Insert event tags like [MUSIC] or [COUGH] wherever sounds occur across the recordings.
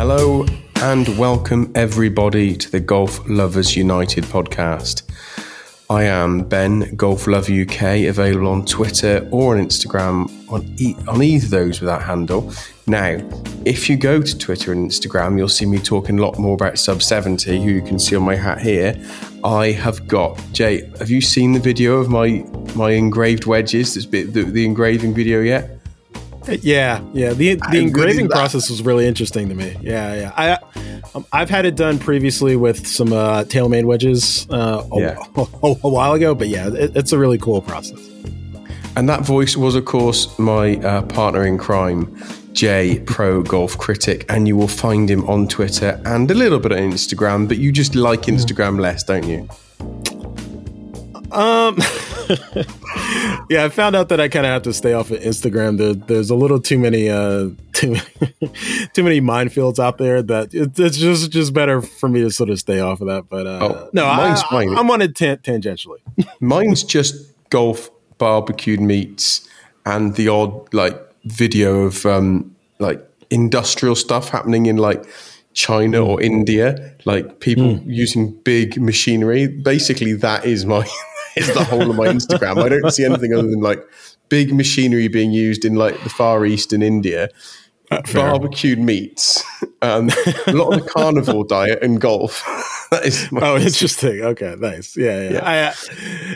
Hello and welcome everybody to the Golf Lovers United podcast. I am Ben Golf Love UK, available on Twitter or on Instagram on, e- on either of those with that handle. Now, if you go to Twitter and Instagram, you'll see me talking a lot more about Sub 70, who you can see on my hat here. I have got Jay. Have you seen the video of my my engraved wedges? This bit the, the engraving video yet? Yeah, yeah. The the engraving process was really interesting to me. Yeah, yeah. I um, I've had it done previously with some uh, TaylorMade wedges uh, yeah. [LAUGHS] a, a, a, while ago, but yeah, it, it's a really cool process. And that voice was, of course, my uh, partner in crime, Jay Pro Golf Critic, and you will find him on Twitter and a little bit on Instagram. But you just like Instagram less, don't you? Um. [LAUGHS] [LAUGHS] yeah, I found out that I kind of have to stay off of Instagram. There, there's a little too many, uh, [LAUGHS] too, too many minefields out there that it, it's just just better for me to sort of stay off of that. But uh, oh, no, mine's I, I, am on it tan- tangentially. [LAUGHS] mine's just golf, barbecued meats, and the odd like video of um, like industrial stuff happening in like China or India, like people mm. using big machinery. Basically, that is my [LAUGHS] is the whole of my Instagram. I don't see anything other than like big machinery being used in like the Far East and India, barbecued meats, um, a lot of the carnivore diet and golf. [LAUGHS] that is oh, interesting. Okay, nice. Yeah, yeah, yeah. I, uh,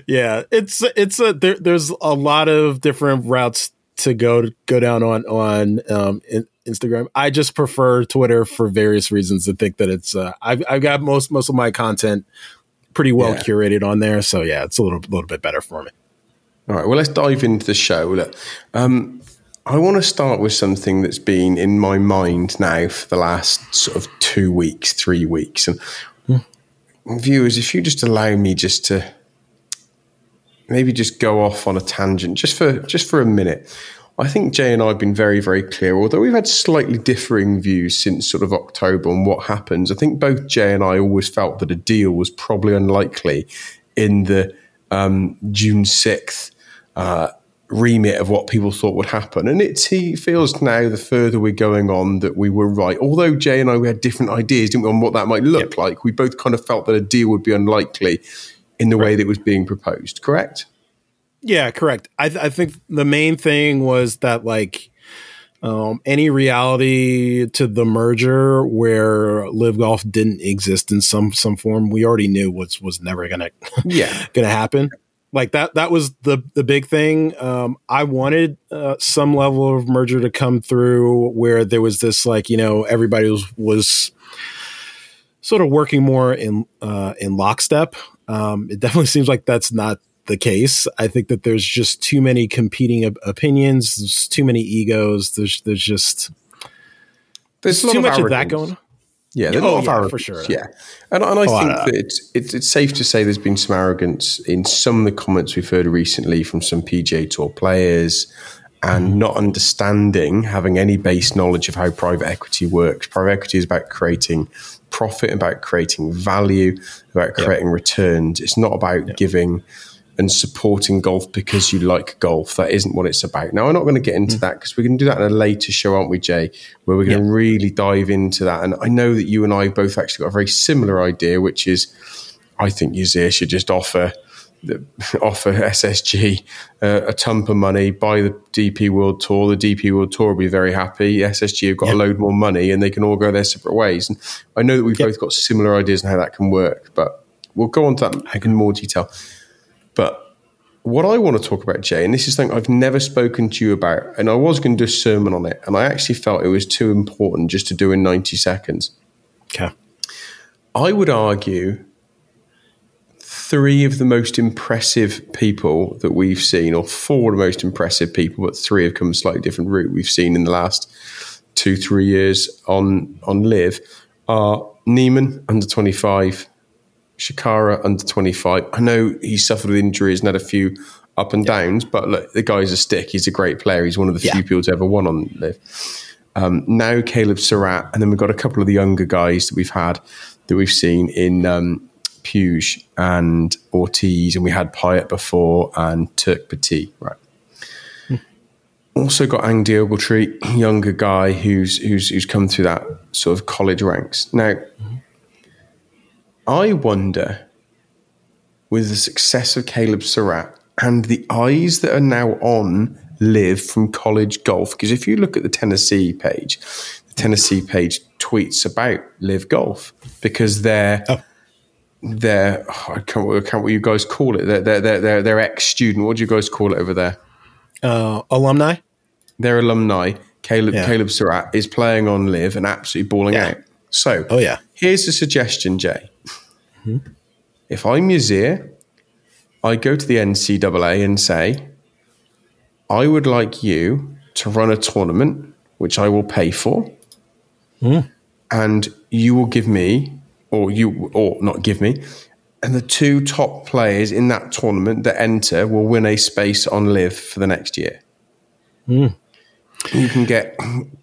yeah it's it's a there, there's a lot of different routes to go go down on on um, in, Instagram. I just prefer Twitter for various reasons. I think that it's uh, I've I've got most most of my content pretty well yeah. curated on there. So yeah, it's a little little bit better for me. All right. Well, let's dive into the show. Look, um, I want to start with something that's been in my mind now for the last sort of two weeks, three weeks, and hmm. viewers, if you just allow me just to maybe just go off on a tangent just for just for a minute. I think Jay and I have been very, very clear, although we've had slightly differing views since sort of October on what happens. I think both Jay and I always felt that a deal was probably unlikely in the um, June 6th uh, remit of what people thought would happen. And it feels now, the further we're going on, that we were right. Although Jay and I we had different ideas, didn't we, on what that might look yep. like, we both kind of felt that a deal would be unlikely in the right. way that was being proposed, correct? Yeah, correct. I, th- I think the main thing was that like um, any reality to the merger where LIV Golf didn't exist in some some form, we already knew was was never gonna yeah [LAUGHS] gonna happen. Like that that was the the big thing. Um, I wanted uh, some level of merger to come through where there was this like you know everybody was was sort of working more in uh, in lockstep. Um, it definitely [LAUGHS] seems like that's not the case. I think that there's just too many competing op- opinions. There's too many egos. There's there's just there's, too much of that going. on. Yeah, there's oh, a lot of for sure. Yeah, and, and I oh, think I that it's, it's it's safe to say there's been some arrogance in some of the comments we've heard recently from some PGA Tour players, and mm-hmm. not understanding, having any base knowledge of how private equity works. Private equity is about creating profit, about creating value, about creating returns. It's not about giving and supporting golf because you like golf. That isn't what it's about. Now, I'm not going to get into mm. that because we're going to do that in a later show, aren't we, Jay? Where we're going to really dive into that. And I know that you and I both actually got a very similar idea, which is I think Yasir should just offer offer SSG uh, a ton of money, buy the DP World Tour. The DP World Tour will be very happy. SSG have got yep. a load more money and they can all go their separate ways. And I know that we've yep. both got similar ideas on how that can work, but we'll go on to that in more detail. But what I want to talk about, Jay, and this is something I've never spoken to you about, and I was going to do a sermon on it, and I actually felt it was too important just to do in 90 seconds. Okay. I would argue three of the most impressive people that we've seen, or four of the most impressive people, but three have come a slightly different route we've seen in the last two, three years on on LIV, are Niemann under 25, Chacarra under 25. I know he suffered with injuries and had a few up and downs, but look, the guy's a stick. He's a great player. He's one of the yeah. few people to ever won on LIV. Um, now Caleb Surratt, and then we've got a couple of the younger guys that we've had that we've seen in um, Puig and Ortiz, and we had Piot before and Turk Pettit, right? Hmm. also got Andy Ogletree, younger guy who's who's who's come through that sort of college ranks. Now, mm-hmm. I wonder, with the success of Caleb Surratt and the eyes that are now on LIV from college golf, because if you look at the Tennessee page, the Tennessee page tweets about LIV golf because they're. Oh their I can't, I can't what you guys call it. Their their their, their ex student. What do you guys call it over there? Uh, alumni. Their alumni. Caleb yeah. Caleb Surratt is playing on LIV and absolutely balling yeah. out. So, oh yeah. Here's a suggestion, Jay. Mm-hmm. If I'm Yasir, I go to the NCAA and say, I would like you to run a tournament, which I will pay for, mm. and you will give me or you or not give me and the two top players in that tournament that enter will win a space on LIV for the next year mm. you can get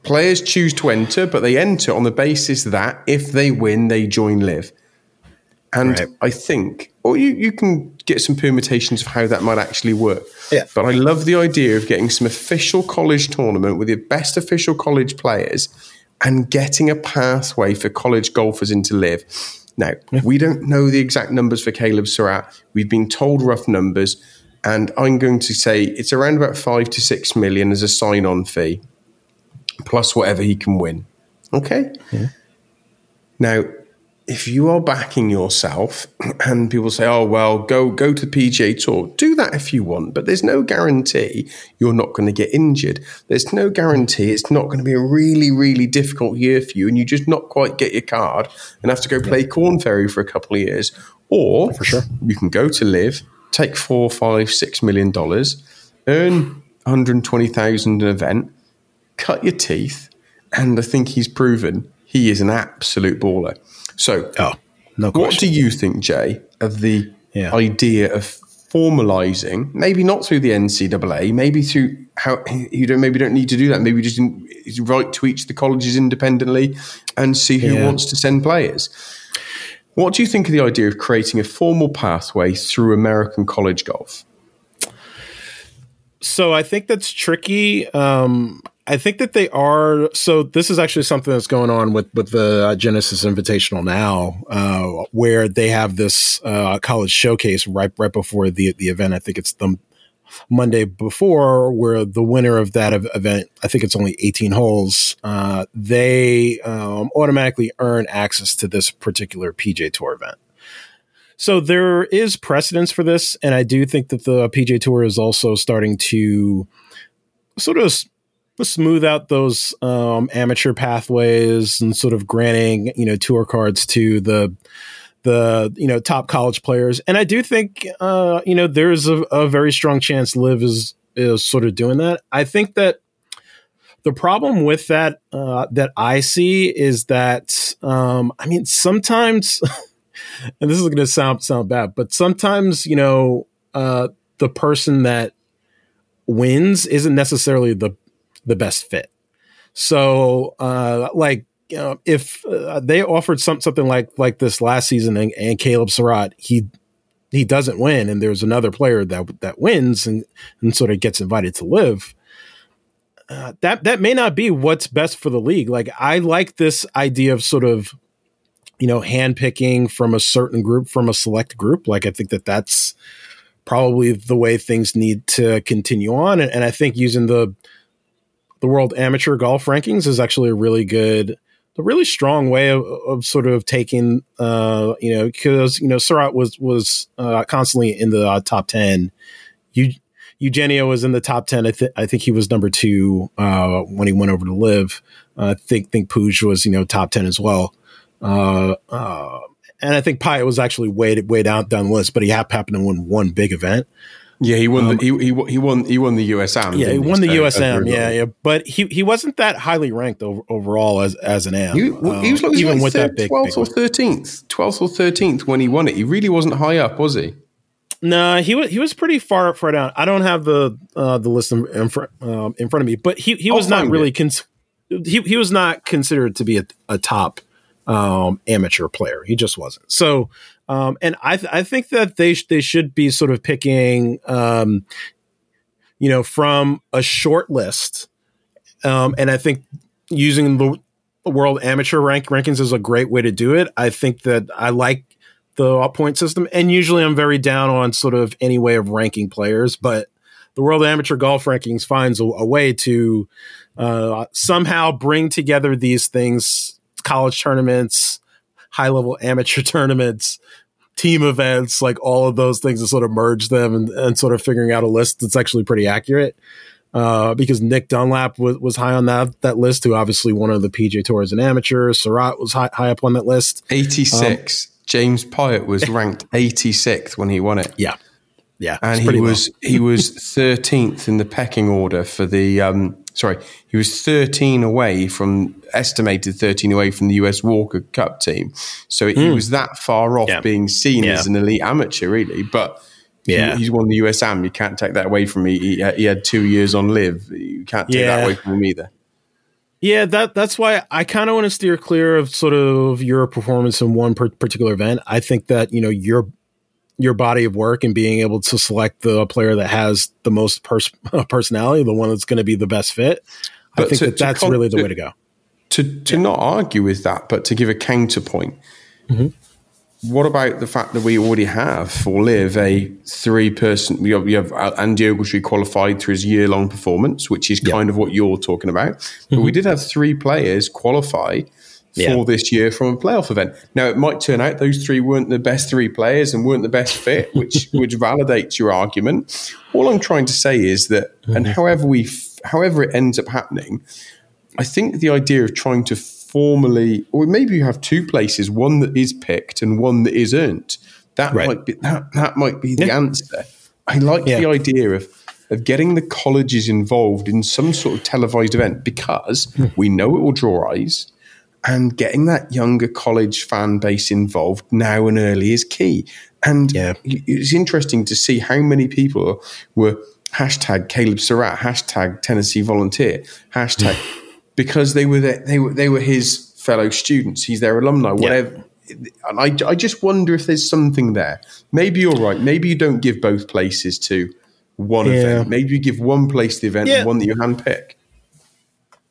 players choose to enter but they enter on the basis that if they win they join LIV. and right. i think or you, you can get some permutations of how that might actually work yeah. but i love the idea of getting some official college tournament with the best official college players and getting a pathway for college golfers into LIV. Now, yeah. we don't know the exact numbers for Caleb Surratt. We've been told rough numbers, and I'm going to say it's around about five to six million as a sign on fee, plus whatever he can win. Okay? Yeah. Now, if you are backing yourself [CLEARS THROAT] and people say, oh, well, go, go to the PGA Tour, do that if you want, but there's no guarantee you're not going to get injured. There's no guarantee it's not going to be a really, really difficult year for you and you just not quite get your card and have to go play Korn Ferry for a couple of years. Or for sure. you can go to LIV take four, five, six million dollars, earn 120,000 an event, cut your teeth, and I think he's proven he is an absolute baller. So, oh, no what do you think, Jay, of the yeah. idea of formalizing, maybe not through the NCAA, maybe through how you don't maybe don't need to do that. Maybe just in, write to each of the colleges independently and see who yeah. wants to send players. What do you think of the idea of creating a formal pathway through American college golf? So I think that's tricky. Um, I think that they are. So this is actually something that's going on with with the uh, Genesis Invitational now, uh, where they have this uh, college showcase right right before the the event. I think it's the Monday before, where the winner of that event, I think it's only 18 holes, uh, they um, automatically earn access to this particular PGA Tour event. So there is precedence for this, and I do think that the PGA Tour is also starting to sort of smooth out those um, amateur pathways and sort of granting you know tour cards to the the you know top college players. And I do think uh, you know there's a, a very strong chance LIV is is sort of doing that. I think that the problem with that uh, that I see is that um, I mean sometimes, [LAUGHS] and this is going to sound sound bad, but sometimes you know uh, the person that wins isn't necessarily the the best fit. So, uh, like, you know, if uh, they offered some, something like like this last season and, and, Caleb Surratt, he he doesn't win, and there's another player that that wins and and sort of gets invited to LIV. Uh, that that may not be what's best for the league. Like, I like this idea of sort of you know handpicking from a certain group from a select group. Like, I think that that's probably the way things need to continue on, and, and I think using the the World Amateur Golf Rankings is actually a really good, a really strong way of, of sort of taking, uh, you know, because you know Surratt was was uh, constantly in the uh, top ten. You, Eugenio was in the top ten. I, th- I think he was number two uh, when he went over to LIV. I think think Puig was you know top ten as well. Uh, uh, and I think Piot was actually way way down down the list, but he happened to win one big event. Yeah, he won. Um, the, he, he he won. He won the USM. Yeah, he won the USM. Yeah, yeah, but he he wasn't that highly ranked over, overall as as an AM. He, um, he was like, even like with third, that big twelfth or thirteenth, twelfth or thirteenth when he won it. He really wasn't high up, was he? No, nah, he was he was pretty far up, far down. I don't have the uh, the list in, in, front, um, in front of me, but he he was not really cons- he he was not considered to be a, a top um, amateur player. He just wasn't. So um, and I, th- I think that they sh- they should be sort of picking, um, you know, from a short list. Um, and I think using the world amateur rank rankings is a great way to do it. I think that I like the point system, and usually I'm very down on sort of any way of ranking players, but the World Amateur Golf Rankings finds a, a way to uh, somehow bring together these things, college tournaments, high level amateur [LAUGHS] tournaments, team events, like all of those things, and sort of merge them and, and sort of figuring out a list that's actually pretty accurate uh, because Nick Dunlap was, was high on that that list, who obviously one of the PGA Tours and amateurs. Surratt was high, high up on that list. 86. Um, James Piot was [LAUGHS] ranked 86th when he won it. Yeah. Yeah. And he was he was [LAUGHS] 13th in the pecking order for the um, sorry, he was 13 away from estimated 13 away from the US Walker Cup team. So mm. he hmm. was that far off yeah. being seen yeah. as an elite amateur really, but yeah, he, he's won the USAM. You can't take that away from me. He, he had two years on LIV. You can't take yeah. that away from him either. Yeah, that that's why I kind of want to steer clear of sort of your performance in one particular event. I think that you know your your body of work and being able to select the player that has the most pers- [LAUGHS] personality, the one that's going to be the best fit. But I think to, that that's con- really the to, way to go. To to yeah. not argue with that, but to give a counterpoint. Mm-hmm what about the fact that we already have for LIV a three person? We have, we have Andy Ogletree qualified through his year long performance, which is kind of what you're talking about. But mm-hmm. we did have three players qualify for yeah. this year from a playoff event. Now it might turn out those three weren't the best three players and weren't the best fit, [LAUGHS] which which validates your argument. All I'm trying to say is that, mm-hmm. and however we, however it ends up happening, I think the idea of trying to formally, or maybe you have two places, one that is picked and one that is earned. That right. might be that that might be the yeah. answer. I like yeah. the idea of of getting the colleges involved in some sort of televised event because hmm. we know it will draw eyes and getting that younger college fan base involved now and early is key. And yeah. it's interesting to see how many people were hashtag Caleb Surratt, hashtag Tennessee volunteer, hashtag [LAUGHS] because they were the, they were they were his fellow students. He's their alumni. Whatever. And I, I just wonder if there's something there. Maybe you're right. Maybe you don't give both places to one yeah. event. Maybe you give one place the event yeah. and one that you handpick.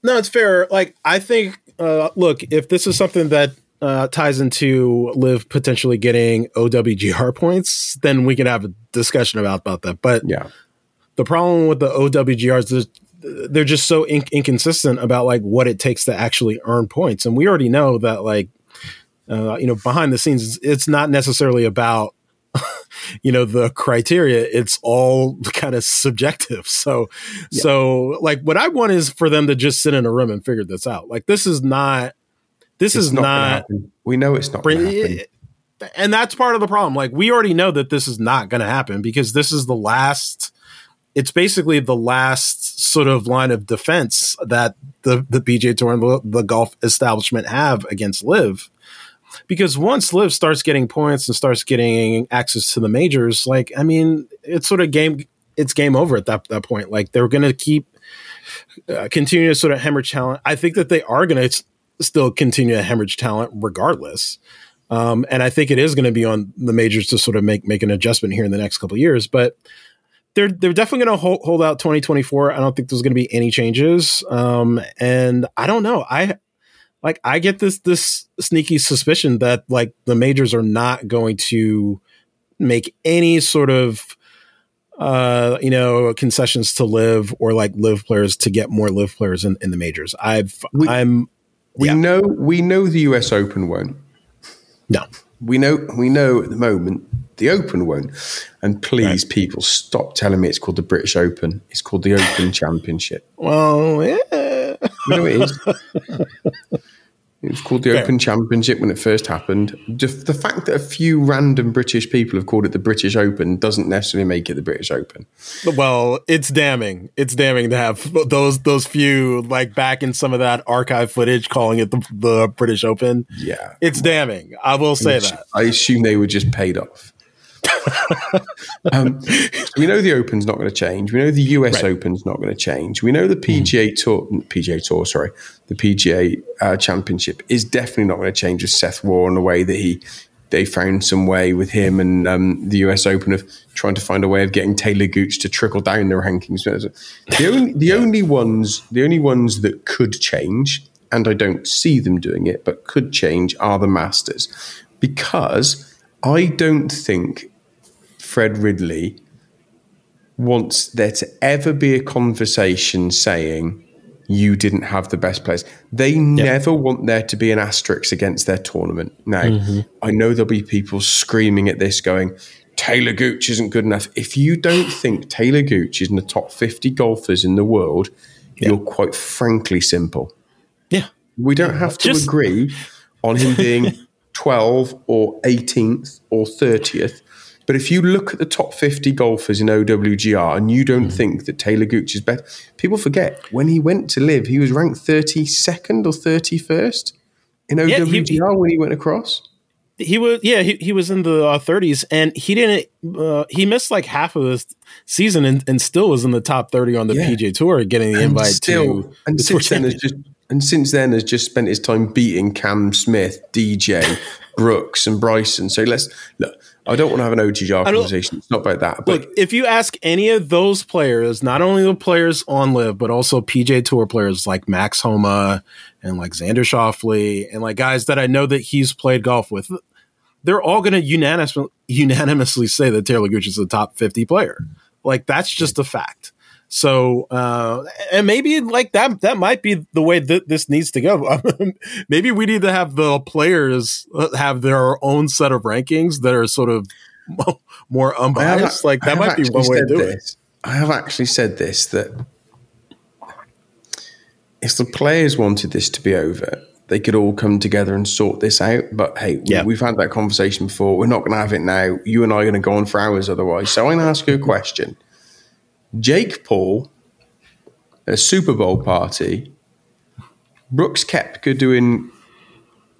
No, it's fair. Like I think, uh, look, if this is something that uh, ties into LIV potentially getting OWGR points, then we can have a discussion about about that. But yeah, the problem with the OWGRs is they're just so inconsistent about like what it takes to actually earn points. And we already know that like, uh, you know, behind the scenes, it's not necessarily about, you know, the criteria. It's all [LAUGHS] kind of subjective. [LAUGHS] So, yeah. so like what I want is for them to just sit in a room and figure this out. Like this is not, this it's is not, not we know it's not eh, and that's part of the problem. Like we already know that this is not going to happen because this is the last, it's basically the last sort of line of defense that the the PGA Tour and the, the golf establishment have against LIV. Because once LIV starts getting points and starts getting access to the majors, like I mean, it's sort of game. It's game over at that that point. Like they're going to keep uh, continue to sort of hemorrhage talent. I think that they are going to still continue to hemorrhage talent regardless. Um, and I think it is going to be on the majors to sort of make make an adjustment here in the next couple years. But they're they're definitely going to hold, hold out 2024. I don't think there's going to be any changes. Um, and I don't know. I like I get this this sneaky suspicion that like the majors are not going to make any sort of uh, you know, concessions to LIV or like LIV players to get more LIV players in, in the majors. I've we, I'm we yeah. know we know the US Open won't. No. We know we know at the moment the Open won't. And please, right. people, stop telling me it's called the British Open. It's called the Open Championship. Well, yeah. You know it is. [LAUGHS] It was called the Fair. Open Championship when it first happened. The, the, fact that a few random British people have called it the British Open doesn't necessarily make it the British Open. Well, it's damning. It's damning to have those those few like back in some of that archive footage calling it the, the British Open. Yeah, it's damning. I will say I that. I assume they were just paid off. [LAUGHS] um, we know the Open's not going to change. We know the US right. Open's not going to change. We know the PGA mm. Tour, PGA Tour, sorry, the PGA uh, Championship is definitely not going to change with Seth Waugh in the way that he they found some way with him and um, the US Open of trying to find a way of getting Taylor Gooch to trickle down the rankings. [LAUGHS] The only, the only ones, the only ones that could change, and I don't see them doing it, but could change, are the Masters, because I don't think Fred Ridley wants there to ever be a conversation saying you didn't have the best players. They never want there to be an asterisk against their tournament. Now, mm-hmm. I know there'll be people screaming at this going, Taylor Gooch isn't good enough. If you don't [SIGHS] think Taylor Gooch is in the top 50 golfers in the world, you're quite frankly simple. Yeah. We don't have to Just- agree on him being [LAUGHS] 12 or 18th or 30th. But if you look at the top 50 golfers in OWGR and you don't mm. think that Taylor Gooch is better, people forget when he went to LIV, he was ranked 32nd or 31st in OWGR yeah, he, when he went across. He was, yeah, he, he was in the uh, 30s and he didn't, uh, he missed like half of the season and, and still was in the top 30 on the yeah. PGA Tour getting the and invite still, to. And the since then, has just, and since then has just spent his time beating Cam Smith, DJ, Brooks, and Bryson. So let's look I don't want to have an OGR conversation. It's not about that. But look, if you ask any of those players, not only the players on LIV, but also PGA Tour players like Max Homa and like Xander Schauffele and like guys that I know that he's played golf with, they're all going to unanimously, unanimously say that Taylor Gooch is a top 50 player. Like that's just a fact. So, uh, and maybe like that, that might be the way that this needs to go. [LAUGHS] maybe we need to have the players uh, have their own set of rankings that are sort of [LAUGHS] more unbiased. Have, like that might be one way to do this. it. I have actually said this that if the players wanted this to be over, they could all come together and sort this out. But hey, yeah. we, have had that conversation before. We're not going to have it now. You and I are going to go on for hours otherwise. So I'm going to ask you a question. Jake Paul, a Super Bowl party, Brooks Koepka doing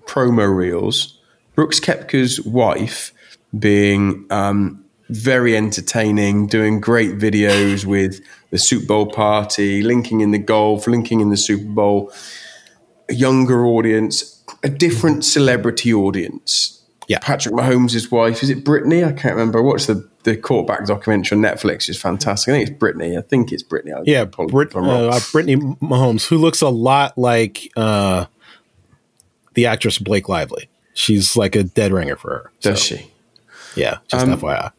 promo reels, Brooks Koepka's wife being um, very entertaining, doing great videos with the Super Bowl party, linking in the golf, linking in the Super Bowl, a younger audience, a different celebrity audience. Yeah. Patrick Mahomes' wife, is it Brittany? I can't remember. What's the the quarterback documentary on Netflix is fantastic. I think it's Brittany. I think it's Brittany. I yeah, Brit- uh, Brittany Mahomes, who looks a lot like uh, the actress Blake Lively. She's like a dead ringer for her. Does so, she? Yeah, just um, FYI.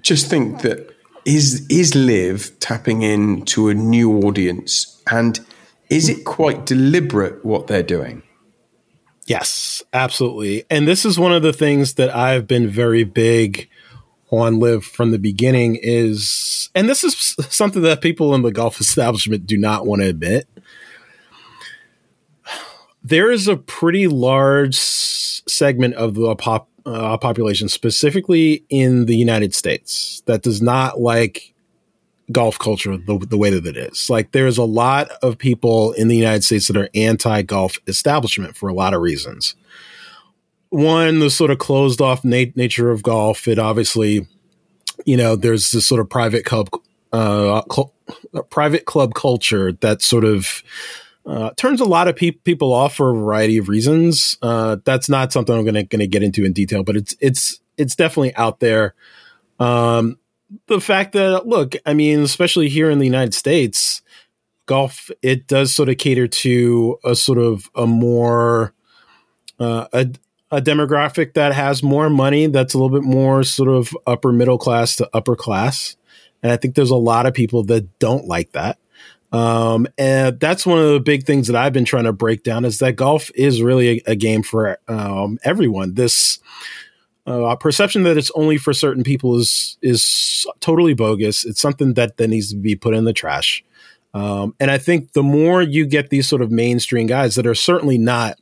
Just think that is is LIV tapping into a new audience, and is it quite deliberate what they're doing? Yes, absolutely. And this is one of the things that I've been very big on LIV from the beginning is, and this is something that people in the golf [LAUGHS] establishment do not want to admit. There is a pretty large segment of the pop, uh, population, specifically in the United States, that does not like golf culture the, the way that it is. Like, there's a lot of people in the United States that are anti golf establishment for a lot of reasons one, the sort of closed off na- nature of golf. It obviously, you know, there's this sort of private club, uh, cl- private club culture that sort of uh, turns a lot of pe- people off for a variety of reasons. Uh, that's not something I'm going to get into in detail, but it's it's it's definitely out there. Um, the fact that look, I mean, especially here in the United States, golf it does sort of cater to a sort of a more uh, a, a demographic that has more money, that's a little bit more sort of upper middle class to upper class. And I think there's a lot of people that don't like that. Um, and that's one of the big things that I've been trying to break down is that golf is really a, a game for um, everyone. This uh, perception that it's only for certain people is is totally bogus. It's something that that needs to be put in the trash. Um, and I think the more you get these sort of mainstream guys that are certainly not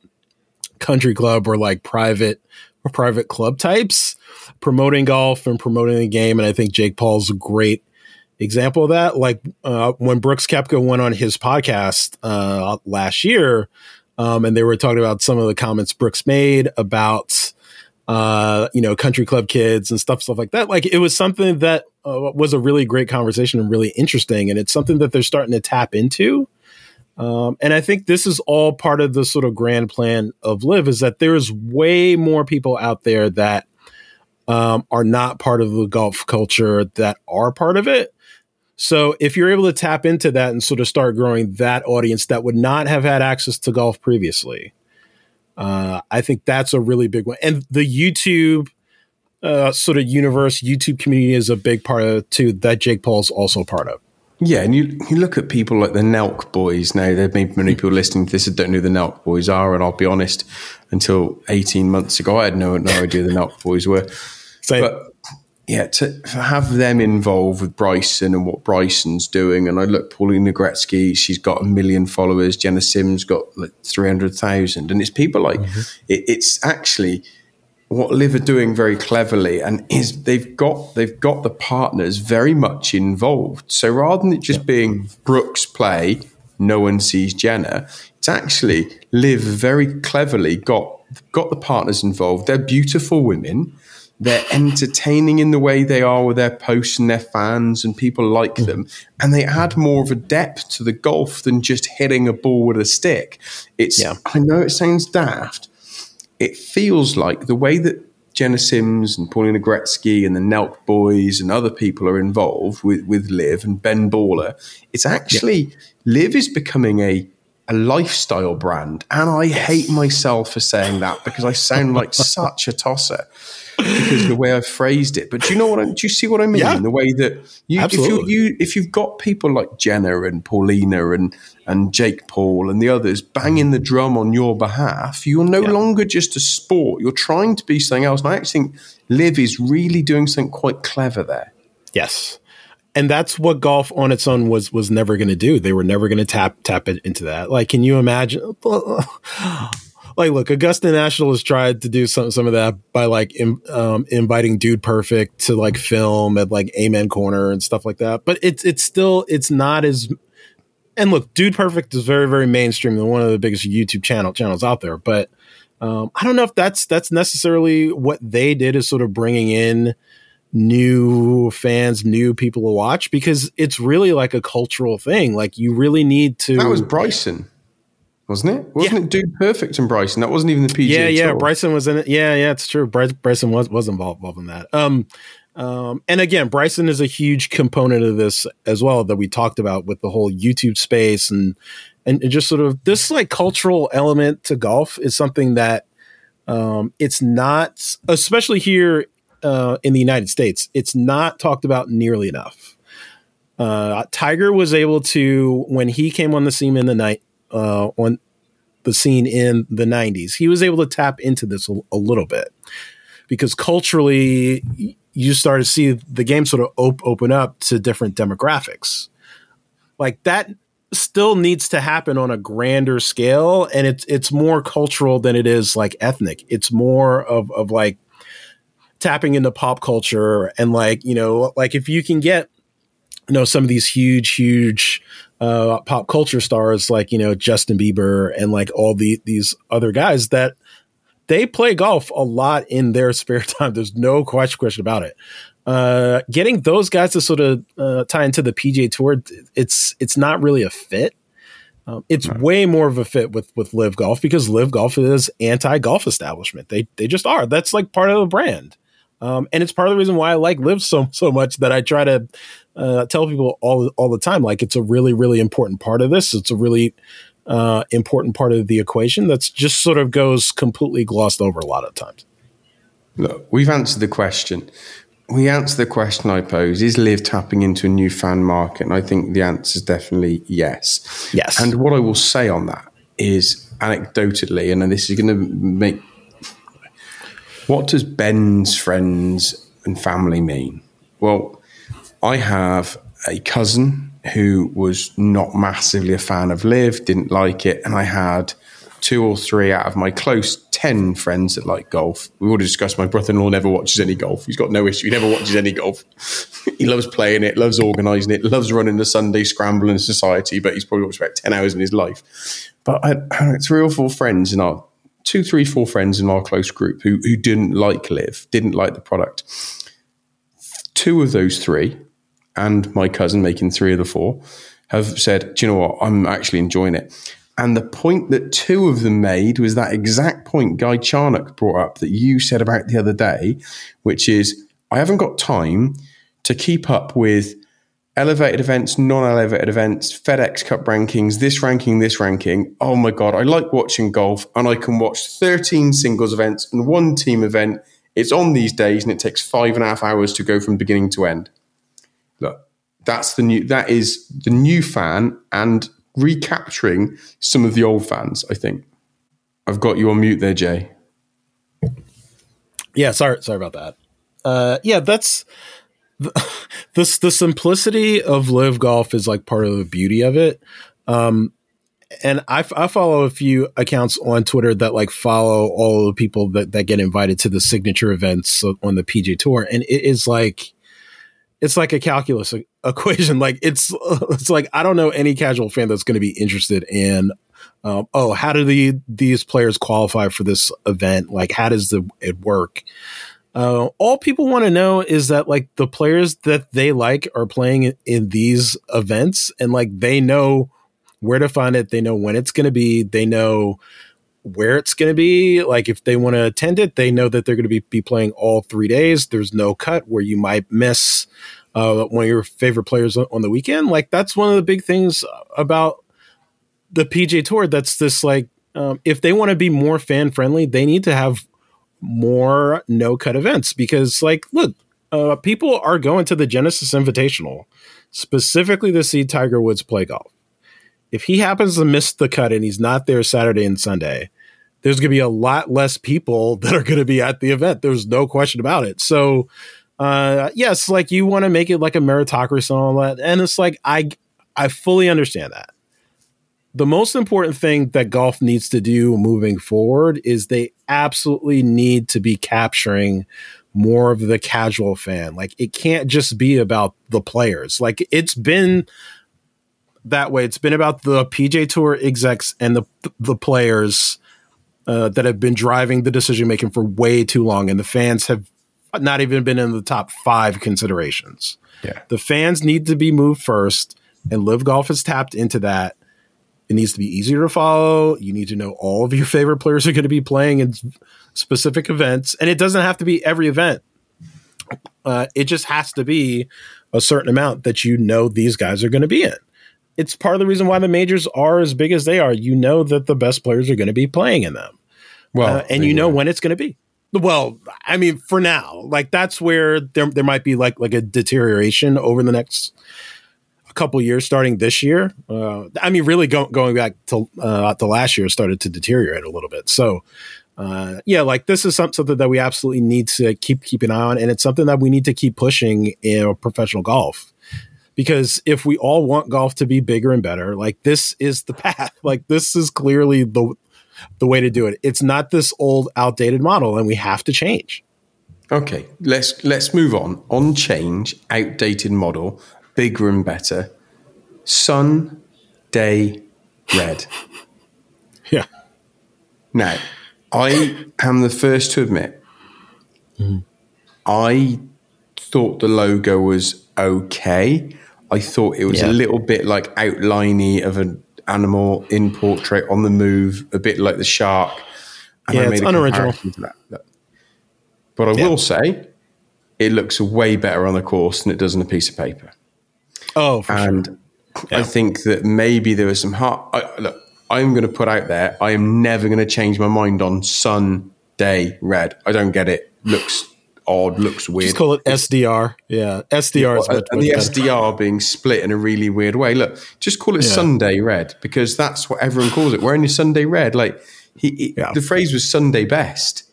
country club or like private or private club types promoting golf and promoting the game. And I think Jake Paul's a great example of that. Like uh, when Brooks Koepka went on his podcast uh, last year, um, and they were talking about some of the comments Brooks made about uh, you know country club kids and stuff stuff like that. Like it was something that uh, was a really great conversation and really interesting, and it's something that they're starting to tap into. Um, and I think this is all part of the sort of grand plan of LIV is that there's way more people out there that um, are not part of the golf culture that are part of it. So if you're able to tap into that and sort of start growing that audience that would not have had access to golf previously, uh, I think that's a really big one. And the YouTube uh, sort of universe, YouTube community is a big part of it too. That Jake Paul's also part of. Yeah, and you you look at people like the Nelk Boys now. There may be many people listening to this that don't know who the Nelk Boys are, and I'll be honest, until eighteen months ago, I had no no idea who the Nelk Boys were. Same. But yeah, to have them involved with Bryson and what Bryson's doing, and I look Paulina Gretzky, she's got a million followers. Jenna Sims got like three hundred thousand, and it's people like mm-hmm. it, it's actually what LIV are doing very cleverly, and is they've got they've got the partners very much involved. So rather than it just being Brooks play, no one sees Jenna. It's actually LIV very cleverly got got the partners involved. They're beautiful women they're entertaining in the way they are with their posts and their fans, and people like mm. them. And they add more of a depth to the golf than just hitting a ball with a stick. It's, yeah. I know it sounds daft. It feels like the way that Jenna Sims and Paulina Gretzky and the Nelk boys and other people are involved with, with LIV and Ben Baller, it's actually, yeah. LIV is becoming a a lifestyle brand. And I hate myself for saying that because I sound like [LAUGHS] such a tosser because the way I phrased it. But do you know what? I, do you see what I mean? Yeah. The way that you, if you, you if you've got people like Jenna and Paulina and and Jake Paul and the others banging the drum on your behalf, you're no yeah. longer just a sport. You're trying to be something else. And I actually think LIV is really doing something quite clever there. Yes. And that's what golf on its own was was never going to do. They were never going to tap tap it into that. Like, can you imagine? [LAUGHS] like look augusta national has tried to do some some of that by like Im, um, inviting dude perfect to like film at like amen corner and stuff like that. But it's it's still it's not as and look dude perfect is very very mainstream and one of the biggest youtube channel channels out there. But um, i don't know if that's that's necessarily what they did is sort of bringing in new fans new people to watch because it's really like a cultural thing. Like you really need to that was bryson wasn't it? Wasn't yeah. it Dude Perfect and Bryson? That wasn't even the PGA. Yeah, yeah. Bryson was in it. Yeah, yeah. It's true. Bryson was was involved, involved in that. Um, um, and again, Bryson is a huge component of this as well that we talked about with the whole YouTube space and and just sort of this like cultural element to golf is something that um, it's not, especially here uh, in the United States, it's not talked about nearly enough. Uh, Tiger was able to when he came on the scene in the night uh, on the scene in the 90s. He was able to tap into this a, a little bit because culturally, you start to see the game sort of op- open up to different demographics. Like that still needs to happen on a grander scale and it's it's more cultural than it is like ethnic. It's more of of like tapping into pop culture and like, you know, like if you can get you know some of these huge huge uh, pop culture stars like you know Justin Bieber and like all the these other guys that they play golf a lot in their [LAUGHS] spare time. There's no question about it. Uh, getting those guys to sort of uh, tie into the PGA Tour, it's it's not really a fit. Um, it's right. way more of a fit with with LIV Golf because LIV Golf is anti golf establishment. They they just are. That's like part of the brand. Um, and it's part of the reason why I like LIV so so much that I try to uh, tell people all all the time. Like it's a really really important part of this. It's a really uh, important part of the equation that's just sort of goes completely glossed over a lot of times. Look, we've answered the question. We answered the question I posed: Is LIV tapping into a new fan market? And I think the answer is definitely yes. Yes. And what I will say on that is anecdotally, and this is going to make what does Ben's friends and family mean? Well, I have a cousin who was not massively a fan of LIV, didn't like it, and I had two or three out of my close 10 friends that like golf. We already discussed my brother in law never watches any golf. He's got no issue. He never watches any golf. [LAUGHS] he loves playing it, loves organizing it, loves running the Sunday scramble in society, but he's probably watched about 10 hours in his life. But I had three or four friends in our two, three, four friends in our close group who, who didn't like LIV, didn't like the product. Two of those three, and my cousin making three of the four, have said, "Do you know what? I'm actually enjoying it." And the point that two of them made was that exact point Guy Charnock brought up that you said about the other day, which is I haven't got time to keep up with elevated events, non elevated events, FedEx Cup rankings, this ranking, this ranking. Oh my God, I like watching golf and I can watch 13 singles events and one team event. It's on these days and it takes five and a half hours to go from beginning to end. That's the new, that is the new fan and recapturing some of the old fans, I think. I've got you on mute there, Jay. Yeah, sorry, sorry about that. Uh, yeah, that's [LAUGHS] the, the, the simplicity of LIV golf is like part of the beauty of it. Um, and I, I follow a few accounts on Twitter that like follow all the people that, that get invited to the signature events on the PGA Tour, and it is like it's like a calculus [LAUGHS] equation. Like it's [LAUGHS] it's like I don't know any casual fan that's going to be interested in. Um, oh, how do the these players qualify for this event? Like, how does the it work? Uh, all people want to know is that like the players that they like are playing in, in these events, and like they know where to find it. They know when it's going to be. They know where it's going to be. Like if they want to attend it, they know that they're going to be, be playing all three days. There's no cut where you might miss uh, one of your favorite players on the weekend. Like that's one of the big things about the PGA Tour. That's this like um, if they want to be more fan friendly, they need to have more no cut events because like look, uh, people are going to the Genesis Invitational specifically to see Tiger Woods play golf. If he happens to miss the cut and he's not there Saturday and Sunday, there's going to be a lot less people [LAUGHS] that are going to be at the event. There's no question about it. So uh, yes, like you want to make it like a meritocracy and all that, and it's like I I fully understand that. The most important thing that golf needs to do moving forward is they absolutely need to be capturing more of the casual fan. Like it can't just be about the players. Like it's been that way. It's been about the PGA Tour execs and the the players uh, that have been driving the decision making for way too long, and the fans have not even been in the top five considerations. Yeah. The fans need to be moved first, and LIV Golf has tapped into that. It needs to be easier to follow. You need to know all of your favorite players are going to be playing in specific events, and it doesn't have to be every event. Uh, it just has to be a certain amount that you know these guys are going to be in. It's part of the reason why the majors are as big as they are. You know that the best players are going to be playing in them. Well, uh, and you know when it's going to be. Well, I mean, for now, like that's where there there might be like like a deterioration over the next a couple years, starting this year. Uh, I mean, really go, going back to uh, to last year, started to deteriorate a little bit. So, uh, yeah, like this is something that we absolutely need to keep keep an eye on, and it's something that we need to keep pushing in professional golf. Because if we all want golf to be bigger and better, like this is the path. [LAUGHS] Like this is clearly the the way to do it. It's not this old, outdated model, and we have to change. Okay, let's let's move on. On change, outdated model, bigger and better. Sun, day, red. [LAUGHS] yeah. Now, I am the first to admit, mm. I thought the logo was okay. I thought it was yeah. a little bit like outliney of an animal in portrait on the move, a bit like the shark. And yeah, I made it's unoriginal. That. But I yeah. will say, it looks way better on the course than it does on a piece of paper. Oh, and sure. yeah. I think that maybe there was some heart. I, look, I'm going to put out there. I am never going to change my mind on sun, day, red. I don't get it. Looks odd, looks weird. Just call it SDR. Yeah, SDR is and the better. SDR being split in a really weird way. Look, just call it yeah. Sunday Red because that's what everyone calls it. Wearing your Sunday Red, like he, he yeah. the phrase was Sunday Best,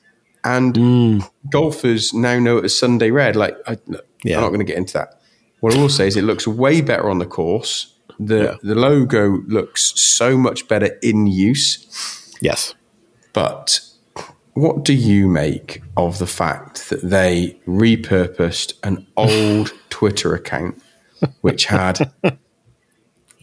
and mm. golfers now know it as Sunday Red. Like, I, yeah. I'm not going to get into that. What I will say is, it looks way better on the course. The the logo looks so much better in use. Yes, but what do you make of the fact that they repurposed an old [LAUGHS] Twitter account which had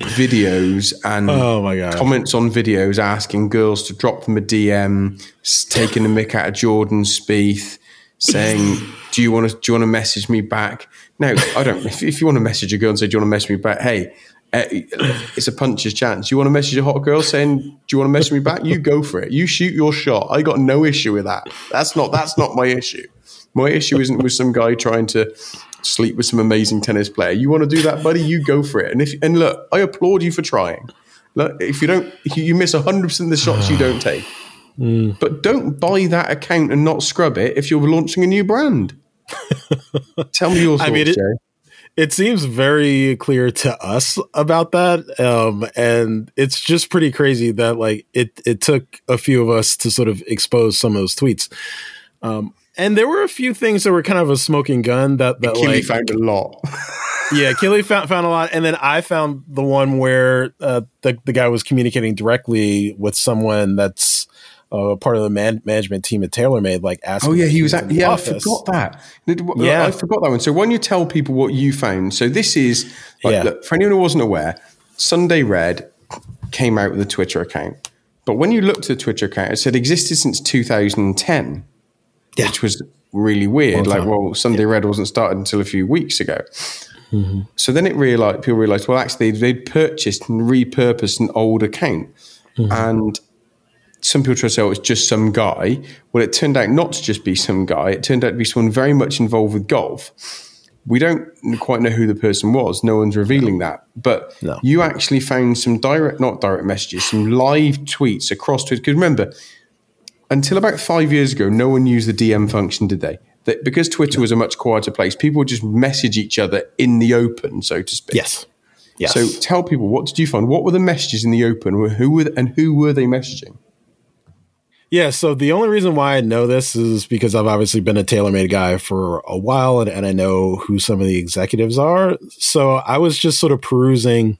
videos and oh comments on videos asking girls to drop them a DM, taking a mick out of Jordan Spieth, saying, [LAUGHS] "Do you want to do you want to message me back?" Now, I don't. If, if you want to message a girl and say, "Do you want to message me back?" Hey, it's a puncher's chance. You want to message a hot girl saying, "Do you want to message me back?" You go for it. You shoot your shot. I got no issue with that. That's not that's not my issue. My issue isn't with some guy trying to sleep with some amazing tennis player. You want to do that, buddy? You go for it. And if and look, I applaud you for trying. Look, if you don't, you miss hundred percent of the shots you don't take. Mm. But don't buy that account and not scrub it if you're launching a new brand. [LAUGHS] Tell me your thoughts, I mean, it, it seems very clear to us about that um, and it's just pretty crazy that like it it took a few of us to sort of expose some of those tweets. Um, and there were a few things that were kind of a smoking gun that that Killy like, found a lot. [LAUGHS] Yeah Killy found, found a lot and then I found the one where uh, the, the guy was communicating directly with someone that's uh, part of the man- management team at TaylorMade, like asking. Oh yeah, he was. At, yeah, office. I forgot that. Yeah, I forgot that one. So when you tell people what you found, so this is like, yeah. Look, for anyone who wasn't aware, Sunday Red came out with a Twitter account, but when you looked at the Twitter account, it said existed since 2010, yeah. which was really weird. Like, well, Sunday yeah. Red wasn't started until a few weeks ago. Mm-hmm. So then it realized people realized, well, actually, they'd purchased and repurposed an old account. Mm-hmm. And some people try to say, oh, it's just some guy. Well, it turned out not to just be some guy. It turned out to be someone very much involved with golf. We don't quite know who the person was. No one's revealing that. But no. you actually found some direct, not direct messages, some live tweets across Twitter. Because remember, until about five years ago, no one used the DM function, did they? That because Twitter was a much quieter place, people would just message each other in the open, so to speak. Yes. Yes. So tell people what did you find? What were the messages in the open? Who were and who were they messaging? Yeah, so the only reason why I know this is because I've obviously been a TaylorMade guy for a while and, and I know who some of the executives are. So I was just sort of perusing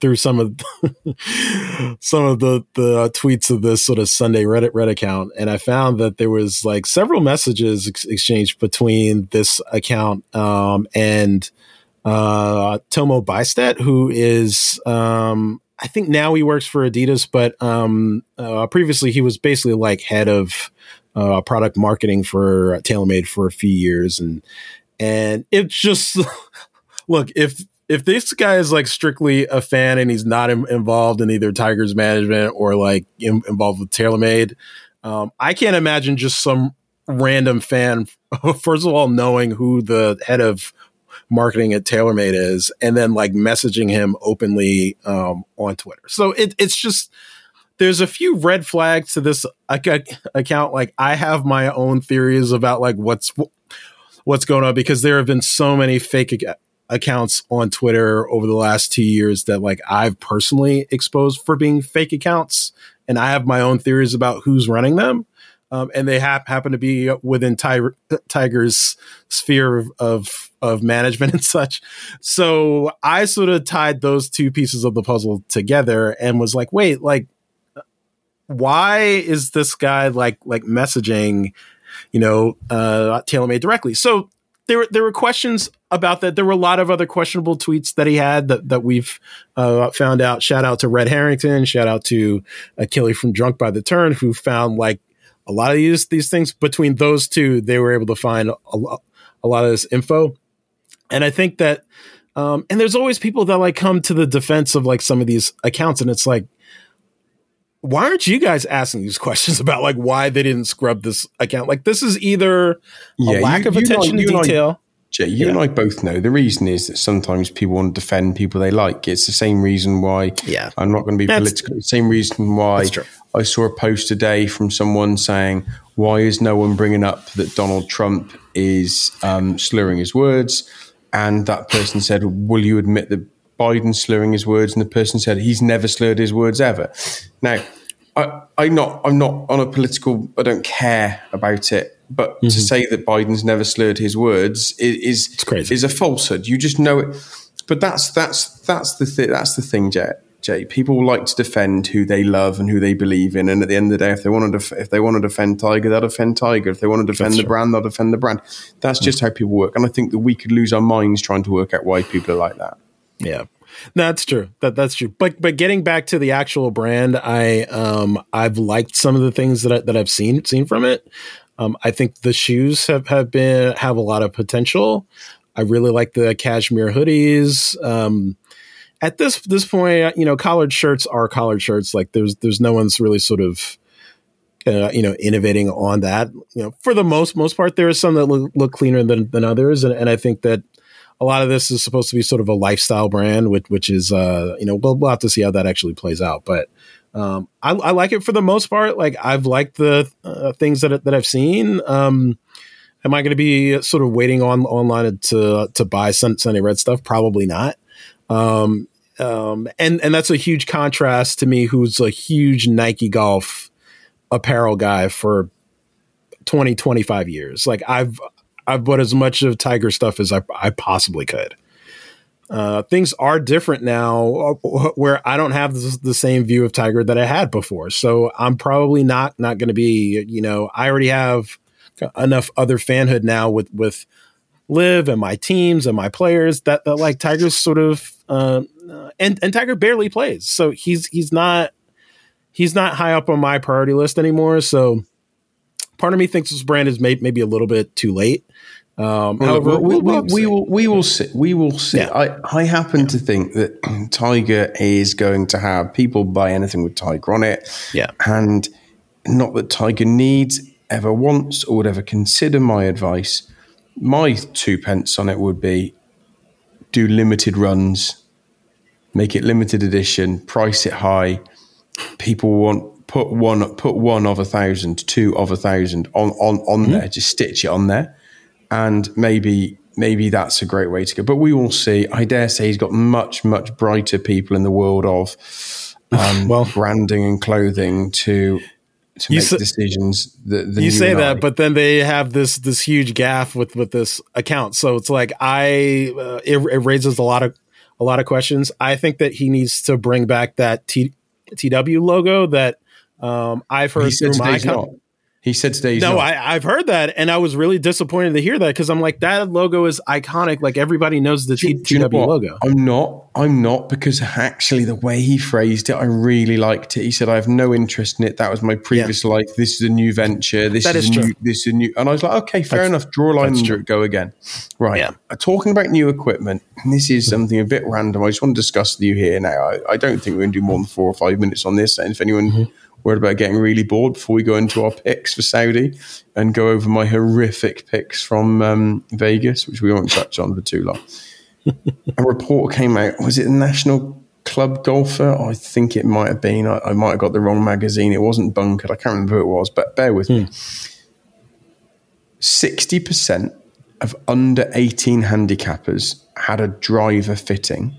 through some of [LAUGHS] some of the the tweets of this sort of Sunday Reddit Reddit account, and I found that there was like several messages ex- exchanged between this account um, and uh, Tomo Bystedt, who is um, I think now he works for Adidas, but um, uh, previously he was basically like head of uh, product marketing for TaylorMade for a few years, and and it's just [LAUGHS] look if if this guy is like strictly a fan and he's not Im- involved in either Tigers management or like Im- involved with TaylorMade, um, I can't imagine just some random fan. [LAUGHS] First of all, knowing who the head of marketing at TaylorMade is, and then like messaging him openly um, on Twitter. So it, it's just there's a few red flags to this account. Like I have my own theories about like what's what's going on because there have been so many fake accounts on Twitter over the last two years that like I've personally exposed for being fake accounts, and I have my own theories about who's running them um, and they ha- happen to be within Ty- Tiger's sphere of, of, of management [LAUGHS] and such. So I sort of tied those two pieces of the puzzle together and was like, wait, like, why is this guy like like messaging, you know, uh, TaylorMade directly? So there were there were questions about that. There were a lot of other questionable tweets that he had that that we've uh, found out. Shout out to Red Harrington. Shout out to Achille from Drunk by the Turn, who found like a lot of these these things between those two, they were able to find a, a lot of this info. And I think that, um, and there's always people that like come to the defense of like some of these accounts, and it's like, why aren't you guys asking these [LAUGHS] questions about like why they didn't scrub this account? Like this is either yeah, a lack you, of attention to detail. Jay, you yeah. and I both know the reason is that sometimes people want to defend people they like. It's the same reason why yeah. I'm not going to be That's, political. The same reason why I saw a post today from someone saying, "Why is no one bringing up that Donald Trump is um, slurring his words?" And that person said, "Will you admit that Biden's slurring his words?" And the person said, "He's never slurred his words ever." Now, I, I'm not. I'm not on a political. I don't care about it but mm-hmm. to say that Biden's never slurred his words is is, is a falsehood. You just know it. But that's that's that's the th- that's the thing, Jay. Jay. People like to defend who they love and who they believe in, and at the end of the day, if they want to def- if they want to defend Tiger, they'll defend Tiger. If they want to defend that's the true. brand, they'll defend the brand. That's mm-hmm. just how people work, and I think that we could lose our minds trying to work out why people are like that. Yeah. That's true. That that's true. But but getting back to the actual brand, I um I've liked some of the things that I, that I've seen seen from it. Um, I think the shoes have, have been have a lot of potential. I really like the cashmere hoodies. Um, at this this point, you know, collared shirts are collared shirts. Like there's there's no one's really sort of uh, you know innovating on that. You know, for the most most part, there are some that look, look cleaner than than others, and, and I think that a lot of this is supposed to be sort of a lifestyle brand, which which is uh you know we'll, we'll have to see how that actually plays out, but. Um, I, I like it for the most part. Like I've liked the uh, things that that I've seen. Um, am I going to be sort of waiting on online to to buy Sun, Sunday Red stuff? Probably not. Um, um, and and that's a huge contrast to me, who's a huge Nike golf apparel guy for 20, 25 years. Like I've I've bought as much of Tiger stuff as I, I possibly could. Uh, things are different now, where I don't have the, same view of Tiger that I had before. So I'm probably not not going to be. You know, I already have enough other fanhood now with with LIV and my teams and my players that, that like Tiger's sort of uh, and and Tiger barely plays, so he's he's not he's not high up on my priority list anymore. So part of me thinks this brand is may, maybe a little bit too late. Um, however, we, we, we, will we will see. We will see. Yeah. I, I happen yeah. to think that [CLEARS THROAT] Tiger is going to have people buy anything with Tiger on it. Yeah, and not that Tiger needs, ever wants, or would ever consider my advice. My two pence on it would be do limited runs, make it limited edition, price it high. People want put one put one of a thousand, two of a thousand on on on mm-hmm. there. Just stitch it on there, and maybe maybe that's a great way to go. But we will see. I dare say he's got much much brighter people in the world of um, [LAUGHS] well branding and clothing to to make decisions. The, the you say that, but then they have this this huge gaffe with with this account. So it's like I uh, it, it, raises a lot of a lot of questions. I think that he needs to bring back that T, TW logo that um, I've heard through my account. He said today. no, I, have heard that, and I was really disappointed to hear that because I'm like, that logo is iconic. Like everybody knows the T- TW logo. I'm not. I'm not because actually the way he phrased it, I really liked it. He said, "I have no interest in it. That was my previous yeah. life. This is a new venture. This that is, is new. This is new." And I was like, "Okay, fair that's, enough. Draw a line and go again." Right. Yeah. Uh, talking about new equipment, this is something a bit random. I just want to discuss with you here now. I, I don't think we're going to do more than four or five minutes on this. And if anyone mm-hmm worried about getting really bored before we go into our picks for Saudi and go over my horrific picks from um, Vegas, which we won't touch on for too long. [LAUGHS] a report came out. Was it the National Club Golfer? I think it might have been. I, I, might have got the wrong magazine. It wasn't bunkered. I can't remember who it was, but bear with hmm. me. 60% of under 18 handicappers had a driver fitting,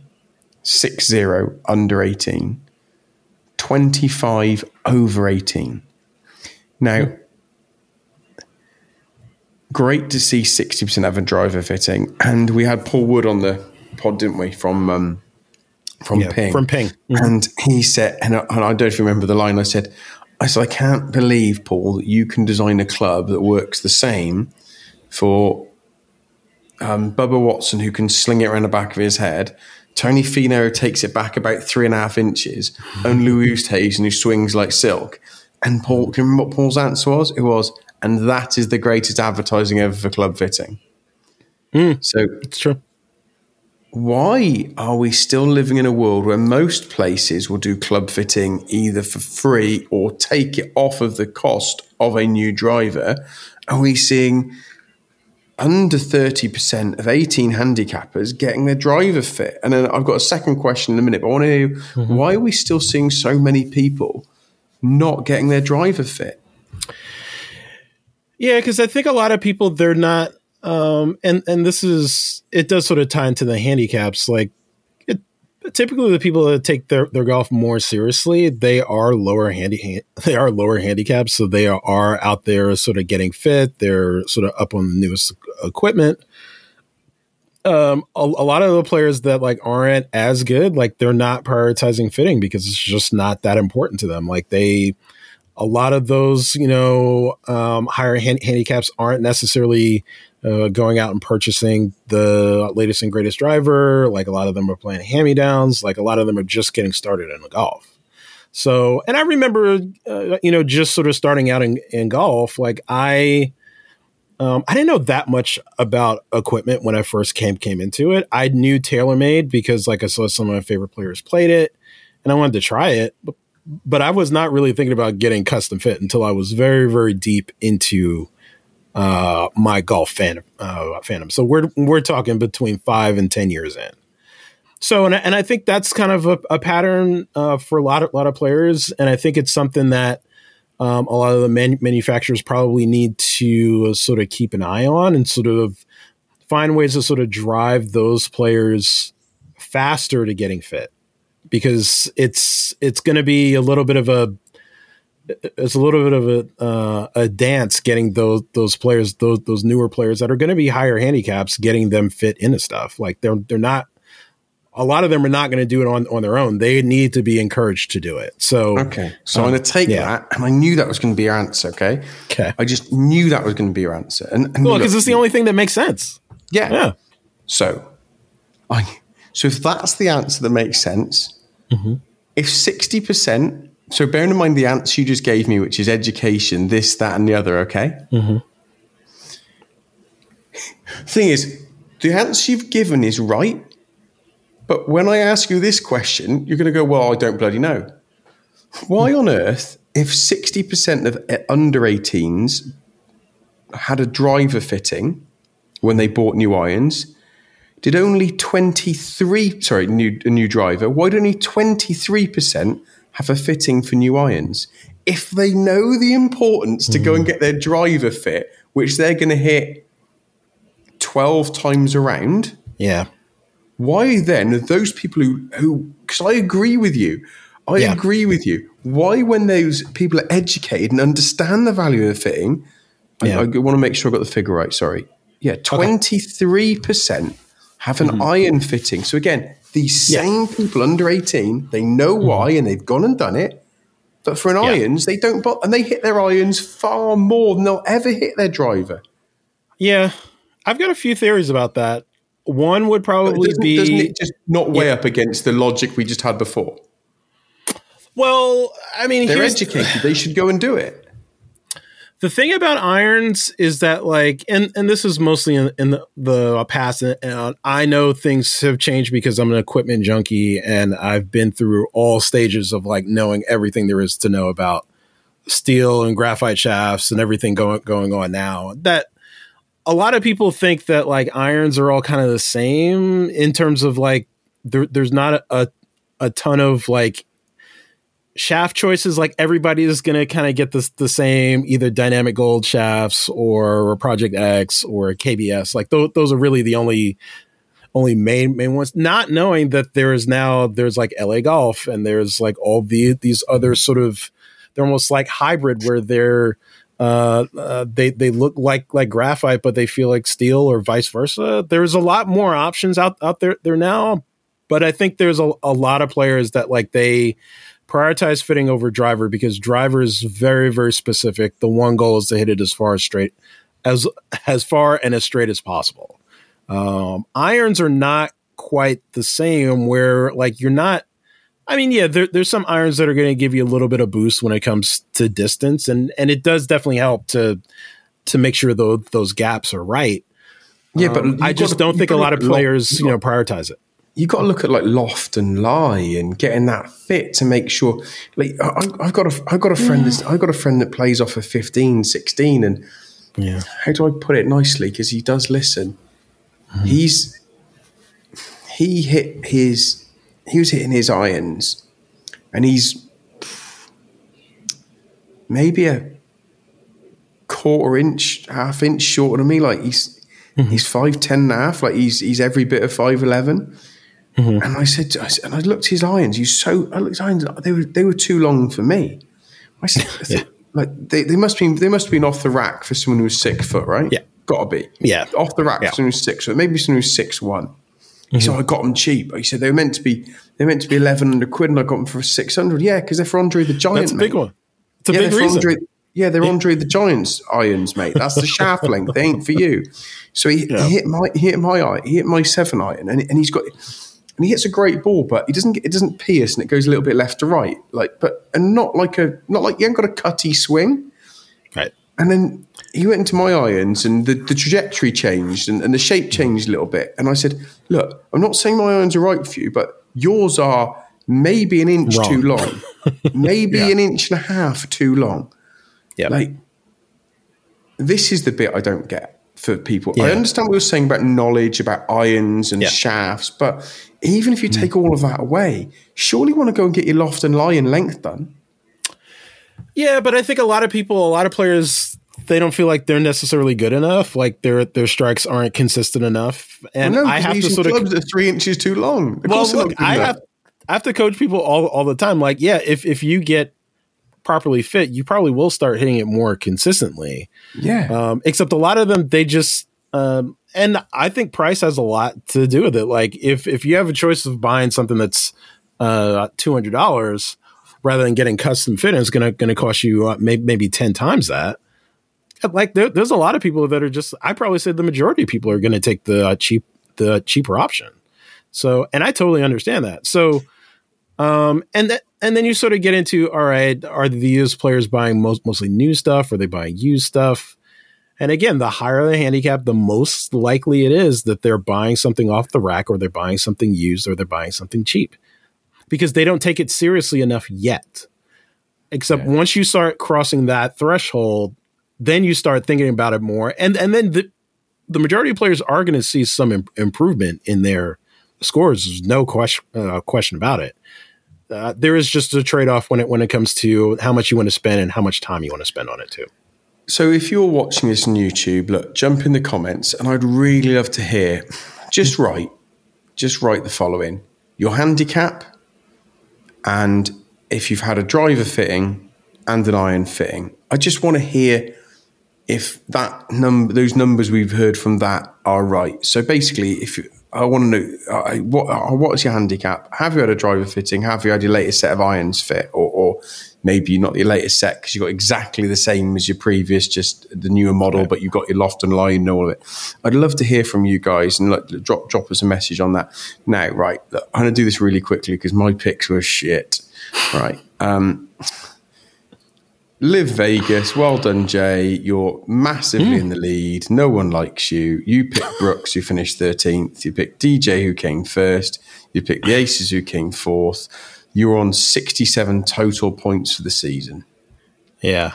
6 0 under 18 25 over 18. Now, great to see 60% have a driver fitting. And we had Paul Wood on the pod, didn't we, from um, from yeah, Ping. From Ping. Mm-hmm. And he said, and I, and I don't remember the line I said, I said, I can't believe, Paul, that you can design a club that works the same for um, Bubba Watson, who can sling it around the back of his head, Tony Finau takes it back about three and a half inches, and Louis Oosthuizen who swings like silk. And Paul, can you remember what Paul's answer was? It was, and that is the greatest advertising ever for club fitting. Mm, so it's true. Why are we still living in a world where most places will do club fitting either for free or take it off of the cost of a new driver? Are we seeing under 30% of 18 handicappers getting their driver fit. And then I've got a second question in a minute, but I want to know mm-hmm. why are we still seeing so many people not getting their driver fit? Yeah, because I think a lot of people, they're not, um, and, and this is, it does sort of tie into the handicaps. Like typically the people that take their, their golf more seriously, they are lower handy [LAUGHS] they are lower handicaps, so they are, out there sort of getting fit. They're sort of up on the newest equipment. Um, a, a, lot of the players that like aren't as good, like they're not prioritizing fitting because it's just not that important to them. Like they, a lot of those, you know, um, higher hand, handicaps aren't necessarily uh, going out and purchasing the latest and greatest driver. Like a lot of them are playing hand me downs. Like a lot of them are just getting started in golf. So, and I remember, uh, you know, just sort of starting out in, in golf, like I, Um, I didn't know that much about equipment when I first came came into it. I knew TaylorMade because like I saw some of my favorite players played it, and I wanted to try it. But, but I was not really thinking about getting custom fit until I was very very deep into uh, my golf fan uh, fandom. So we're we're talking between five and ten years in. So and and I think that's kind of a, a pattern uh, for a lot of lot of players, and I think it's something that um, a lot of the man- manufacturers probably need to sort of keep an eye on and sort of find ways to sort of drive those players faster to getting fit because it's it's going to be a little bit of a it's a little bit of a uh, a dance getting those those players those those newer players that are going to be higher handicaps getting them fit into stuff like they're they're not a lot of them are not going to do it on, on their own. They need to be encouraged to do it. So okay, so um, I'm going to take yeah. that, and I knew that was going to be your answer. Okay, okay, I just knew that was going to be your answer, and, and well, because it's the only thing that makes sense. Yeah, yeah. So, I so if that's the answer that makes sense, mm-hmm. if sixty percent, so bearing in mind the answer you just gave me, which is education, this, that, and the other. Okay. Mm-hmm. Thing is, the answer you've given is right but when I ask you this question, you're going to go, well, I don't bloody know. Why on earth, if 60% of under 18s had a driver fitting when they bought new irons, did only 23, sorry, new, a new driver, why did only 23% have a fitting for new irons? If they know the importance to mm. go and get their driver fit, which they're going to hit 12 times around. Yeah why then are those people who who because I agree with you, I yeah. agree with you. Why when those people are educated and understand the value of the fitting, yeah. I, I, want to make sure I got the figure right. Sorry, yeah, twenty three percent have an mm-hmm. iron fitting. So again, these same people under eighteen, they know mm-hmm. why and they've gone and done it. But for an irons, they don't, and they hit their irons far more than they'll ever hit their driver. Yeah, I've got a few theories about that. One would probably doesn't, be doesn't it just not weigh yeah. up against the logic we just had before. Well, I mean, they're educated; they should go and do it. The thing about irons is that, like, and and this is mostly in, in the, the past, and I know things have changed because I'm an equipment junkie, and I've been through all stages of like knowing everything there is to know about steel and graphite shafts and everything going going on now. That a lot of people think that like irons are all kind of the same in terms of like there, there's not a, a ton of like shaft choices like everybody is going to kind of get this the same either dynamic gold shafts or project x or kbs like th- those are really the only only main main ones not knowing that there is now there's like la golf and there's like all the these other sort of they're almost like hybrid where they're uh, uh, they they look like like graphite, but they feel like steel, or vice versa. There's a lot more options out out there there now, but I think there's a, a lot of players that like they prioritize fitting over driver because driver is very very specific. The one goal is to hit it as far as straight as as far and as straight as possible. Um, irons are not quite the same. Where like you're not I mean, yeah, there, there's some irons that are going to give you a little bit of boost when it comes to distance, and and it does definitely help to to make sure those those gaps are right. Yeah, but um, I just don't think a lot of players, you know, prioritize it. You got to look at like loft and lie and getting that fit to make sure. Like I, have got a I've got a friend. Yeah. I've got a friend that plays off of 15, 16, and yeah, how do I put it nicely? Because he does listen. Mm-hmm. He's he hit his he was hitting his irons, and he's maybe a quarter inch, half inch shorter than me. Like he's mm-hmm. he's five ten and a half. Like he's he's every bit of five eleven. Mm-hmm. And I said, I said, and I looked at his irons. He's so I looked his irons. They were they were too long for me. I said, [LAUGHS] yeah. like they, they must be they must have been off the rack for someone who's six foot, right? Yeah, gotta be. Yeah, off the rack yeah. for someone who's six foot. Maybe someone who's six one. He mm-hmm. said, I got them cheap. He said they were meant to be they're meant to be eleven hundred quid, and I got them for six hundred. Yeah, because they're for Andre the Giant. That's a big one. It's a yeah, big reason. Andre, yeah, they're yeah. Andre the Giant's irons, mate. That's the shaft length. They ain't for you. So he, yeah. he hit my he hit my eye. He hit my seven iron, and, and he's got and he hits a great ball, but he doesn't it doesn't pierce, and it goes a little bit left to right, like but and not like a not like you haven't got a cutty swing. Right. And then he went into my irons and the, the trajectory changed and, and the shape changed a little bit. And I said, Look, I'm not saying my irons are right for you, but yours are maybe an inch Wrong. too long, [LAUGHS] maybe yeah. an inch and a half too long. Yeah. Like, this is the bit I don't get for people. Yeah. I understand what you're saying about knowledge, about irons and yeah. shafts, but even if you take mm. all of that away, surely you want to go and get your loft and lie in length done. Yeah, but I think a lot of people, a lot of players, they don't feel like they're necessarily good enough. Like their their strikes aren't consistent enough, and well, no, I have to sort of clubs that three inches too long. Of well, look, I have I have to coach people all all the time. Like, yeah, if if you get properly fit, you probably will start hitting it more consistently. Yeah. Um, except a lot of them, they just um, and I think price has a lot to do with it. Like if if you have a choice of buying something that's uh, two hundred dollars rather than getting custom fit, it's gonna gonna cost you uh, maybe maybe ten times that. Like there, there's a lot of people that are just. I probably said the majority of people are going to take the uh, cheap the cheaper option. So, and I totally understand that. So, um, and that and then you sort of get into all right, are these players buying most mostly new stuff? Are they buying used stuff? And again, the higher the handicap, the most likely it is that they're buying something off the rack or they're buying something used or they're buying something cheap because they don't take it seriously enough yet. Except yeah. once you start crossing that threshold, then you start thinking about it more. And, and then the, the majority of players are going to see some Im- improvement in their scores. There's no question, uh, question about it. Uh, there is just a trade off when it when it comes to how much you want to spend and how much time you want to spend on it too. So if you're watching this on YouTube, look, jump in the comments and I'd really love to hear. Just write, just write the following: your handicap, and if you've had a driver fitting and an iron fitting. I just want to hear if that number, those numbers we've heard from that are right. So basically, if you, I want to know uh, what uh, what's your handicap? Have you had a driver fitting? Have you had your latest set of irons fit, or, or maybe not your latest set because you've got exactly the same as your previous, just the newer model, but you've got your loft and line and all of it. I'd love to hear from you guys and look, drop drop us a message on that. Now, right, look, I'm going to do this really quickly because my picks were shit. Right. Um, LIV Vegas. Well done, Jay. You're massively mm. in the lead. No one likes you. You picked Brooks, who finished 13th. You picked DJ, who came first. You picked the Aces, who came fourth. You're on 67 total points for the season. Yeah.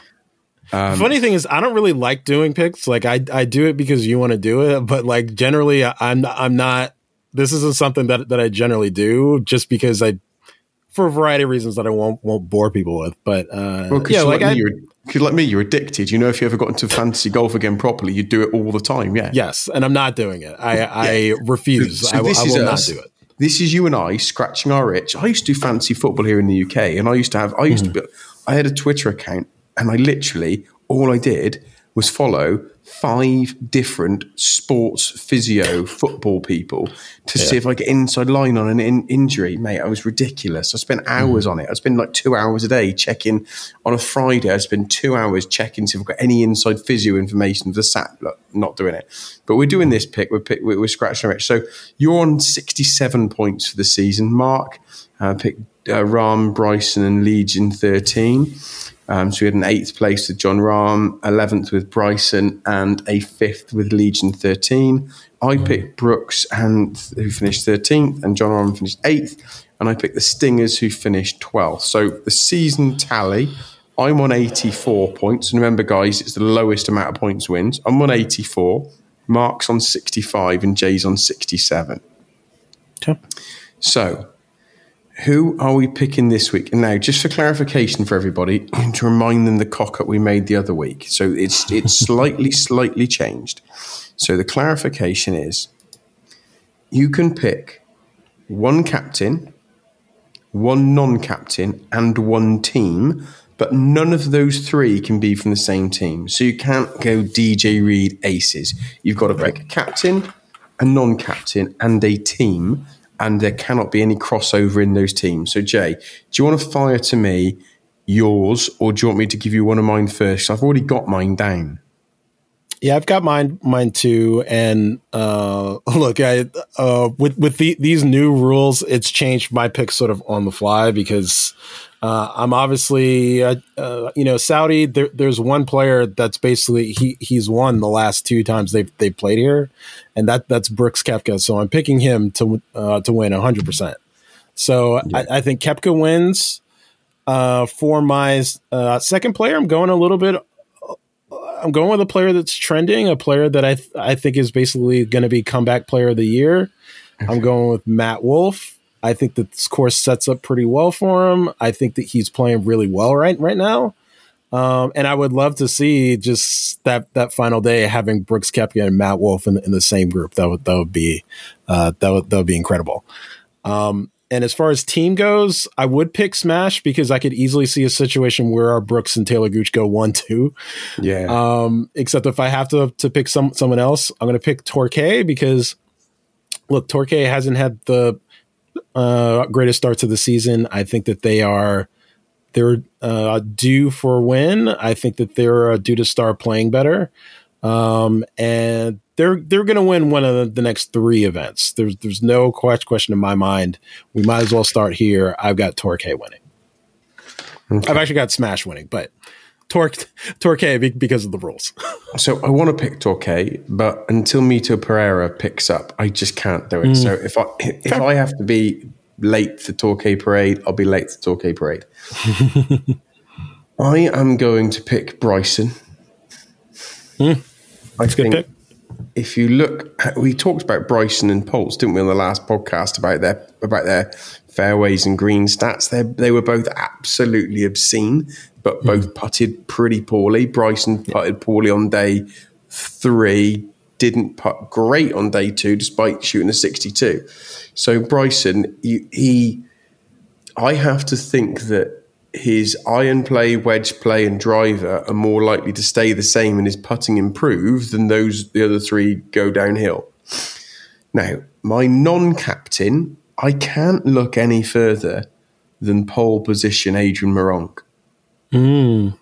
Um, Funny thing is, I don't really like doing picks. Like, I, I do it because you want to do it, but like generally, I'm I'm not. This isn't something that that I generally do just because I for a variety of reasons that I won't won't bore people with. But uh, well, yeah, like, like me, you're, like me, you're addicted. You know, if you ever got into fantasy golf again properly, you'd do it all the time. Yeah. Yes, and I'm not doing it. I yeah. I refuse. So, so I, I, will us. not do it. This is you and I scratching our itch. I used to do fantasy football here in the UK, and I used to have. I used mm-hmm. to. Be, I had a Twitter account, and I literally all I did was follow five different sports physio football people to yeah. see if I get inside line on an in- injury. Mate, I was ridiculous. I spent hours mm. on it. I spent like two hours a day checking on a Friday. I spent two hours checking to see if I've got any inside physio information for the SAT. Look, not doing it. But we're doing this pick. We're, pick, we're, scratching our itch. So you're on 67 points for the season. Mark uh, picked uh, Rahm, Bryson, and Legion 13. Um, so we had an eighth place with Jon Rahm, 11th with Bryson, and a fifth with Legion 13. I mm-hmm. picked Brooks, and who finished 13th, and Jon Rahm finished eighth. And I picked the Stingers, who finished 12th. So the season tally, I'm on 84 points. And remember, guys, it's the lowest amount of points wins. I'm on 84. Mark's on 65, and Jay's on 67. Okay. So who are we picking this week? And now, just for clarification for everybody, [CLEARS THROAT] to remind them the cock up we made the other week. So it's it's [LAUGHS] slightly, slightly changed. So the clarification is you can pick one captain, one non captain, and one team, but none of those three can be from the same team. So you can't go DJ Reed aces. You've got to pick a captain, a non captain, and a team and there cannot be any crossover in those teams. So, Jay, do you want to fire to me yours, or do you want me to give you one of mine first? I've already got mine down. Yeah, I've got mine, mine too. And uh, [LAUGHS] look, I uh, with with the, these new rules, it's changed my pick sort of on the fly because uh, I'm obviously, uh, uh, you know, Saudi. There, there's one player that's basically he he's won the last two times they've they played here, and that that's Brooks Koepka. So I'm picking him to uh, to win 100. percent So yeah. I, I, think Koepka wins. Uh, for my uh, second player, I'm going a little bit. I'm going with a player that's trending, a player that I th- I think is basically going to be comeback player of the year. I'm going with Matt Wolff. I think that this course sets up pretty well for him. I think that he's playing really well right right now. Um, and I would love to see just that that final day having Brooks Koepka and Matt Wolff in, in the same group. That would that would be uh, that would that would be incredible. Um, and as far as team goes, I would pick Smash because I could easily see a situation where our Brooks and Taylor Gooch go one two. Yeah. Um, except if I have to to pick some someone else, I'm going to pick Torquay because look, Torquay hasn't had the uh, greatest starts of the season. I think that they are they're uh, due for a win. I think that they're uh, due to start playing better, um, and they're they're going to win one of the, the, next three events. There's there's no question in my mind. We might as well start here. I've got Torquay winning. Okay. I've actually got Smash winning, but Torque Torquay because of the rules. [LAUGHS] so I want to pick Torquay, but until Mito Pereira picks up, I just can't do it. Mm. So if I if I have to be late to Torquay Parade, I'll be late to Torquay Parade. [LAUGHS] I am going to pick Bryson. Mm. I think pick. if you look, we talked about Bryson and Poults, didn't we, on the last podcast about their about their fairways and green stats? They they were both absolutely obscene but hmm. both putted pretty poorly. Bryson putted poorly on day three, didn't putt great on day two, despite shooting a 62. So Bryson, he, he I have to think that his iron play, wedge play, and driver are more likely to stay the same and his putting improve than those the other three go downhill. Now, my non-captain, I can't look any further than pole position Adrian Meronk. Mm.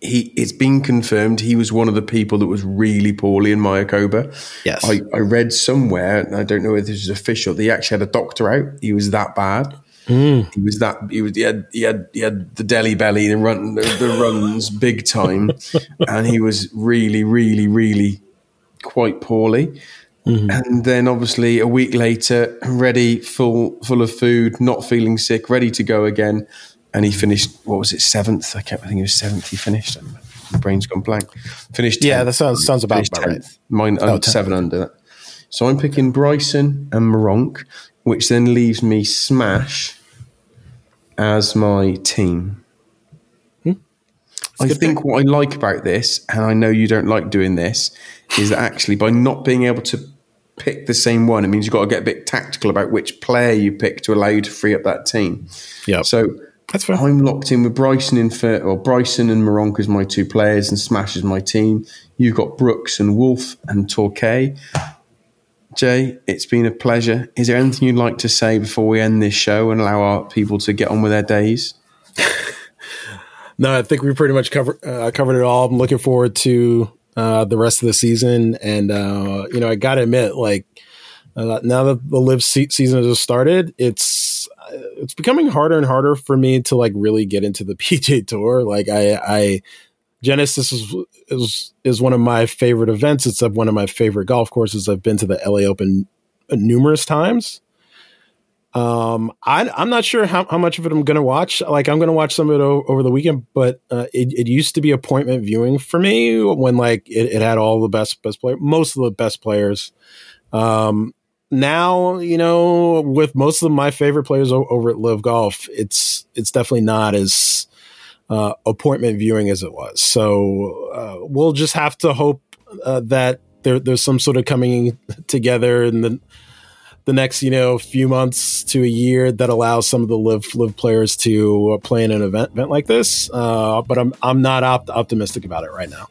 He, it's been confirmed he was one of the people that was really poorly in Mayakoba. Yes. I, I read somewhere, and I don't know if this is official, that he actually had a doctor out. He was that bad. Mm. He was that he was he had he had he had the Delhi belly and run the, the runs [LAUGHS] big time, and he was really really really quite poorly. Mm-hmm. And then obviously a week later, ready, full full of food, not feeling sick, ready to go again and he finished. What was it? Seventh. I can't. I think he was seventh. He finished. My brain's gone blank. Finished. 10th. Yeah, that sounds sounds about, about right. Mine oh, seven under. So I'm picking Bryson and Meronk, which then leaves me Smash as my team. Hmm? I think pick. what I like about this, and I know you don't like doing this, is that actually by not being able to pick the same one, it means you've got to get a bit tactical about which player you pick to allow you to free up that team. Yeah. So that's fair. I'm locked in with Bryson in for, or Bryson and Meronk as my two players, and Smash is my team. You've got Brooks and Wolff and Torquay. Jay, it's been a pleasure. Is there anything you'd like to say before we end this show and allow our people to get on with their days? [LAUGHS] no, I think we pretty much covered uh, covered it all. I'm looking forward to uh, the rest of the season, and uh, you know, I got to admit, like uh, now that the LIV se- season has started, it's it's becoming harder and harder for me to like really get into the [LAUGHS] PJ Tour. Like I, I Genesis is is is one of my favorite events. It's one of my favorite golf courses. I've been to the LA Open numerous times. Um, I, am not sure how, how much of it I'm going to watch. Like, I'm going to watch some of it o- over the weekend, but uh, it, it used to be appointment viewing for me when like it, it had all the best best players, most of the best players. Um, now, you know, with most of my favorite players o- over at LIV Golf, it's it's definitely not as uh, appointment viewing as it was. So uh, we'll just have to hope uh, that there, there's some sort of coming together in the the next you know few months to a year that allows some of the live LIV players to play in an event, event like this. Uh, but I'm I'm not op- optimistic about it right now.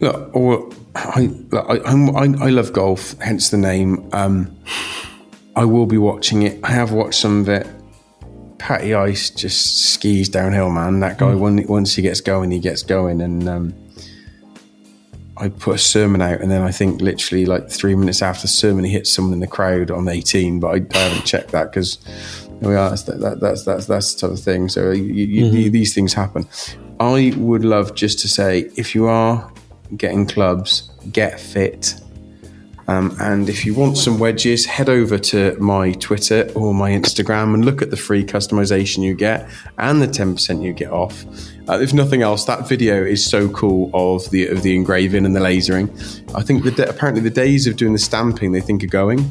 Look, well, I, I, I, I love golf, hence the name. Um, I will be watching it. I have watched some of it. Patty Ice just skis downhill, man. That guy, mm. when, once he gets going, he gets going. And um, I put a sermon out, and then I think literally like three minutes after the sermon, he hit someone in the crowd on 18. But I, I haven't checked that because we are that's, that, that's that's that's the type of thing. So you, you, mm-hmm. these things happen. I would love just to say, if you are getting clubs, get fit. Um, and if you want some wedges, head over to my Twitter or my Instagram and look at the free customization you get and the 10% you get off. Uh, if nothing else, that video is so cool of the of the engraving and the lasering. I think the apparently the days of doing the stamping they think are going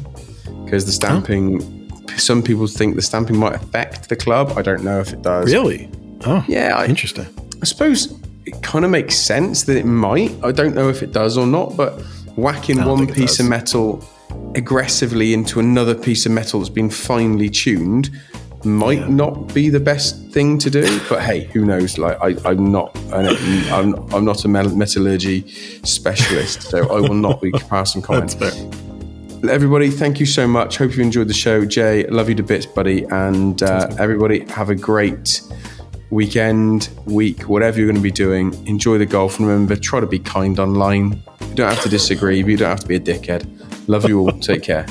because the stamping. Some people think the stamping might affect the club. I don't know if it does. Really? Oh, yeah. I, interesting. I suppose it kind of makes sense that it might. I don't know if it does or not, but whacking one piece of metal aggressively into another piece of metal that's been finely tuned might yeah. not be the best thing to do, but hey, who knows? Like I, am not, I'm, I'm not a metallurgy specialist, so I will not be passing comments. But everybody, thank you so much. Hope you enjoyed the show, Jay. Love you to bits, buddy, and uh, everybody have a great weekend, week, whatever you're going to be doing. Enjoy the golf, and remember, try to be kind online. You don't have to disagree, but you don't have to be a dickhead. Love you all. Take care.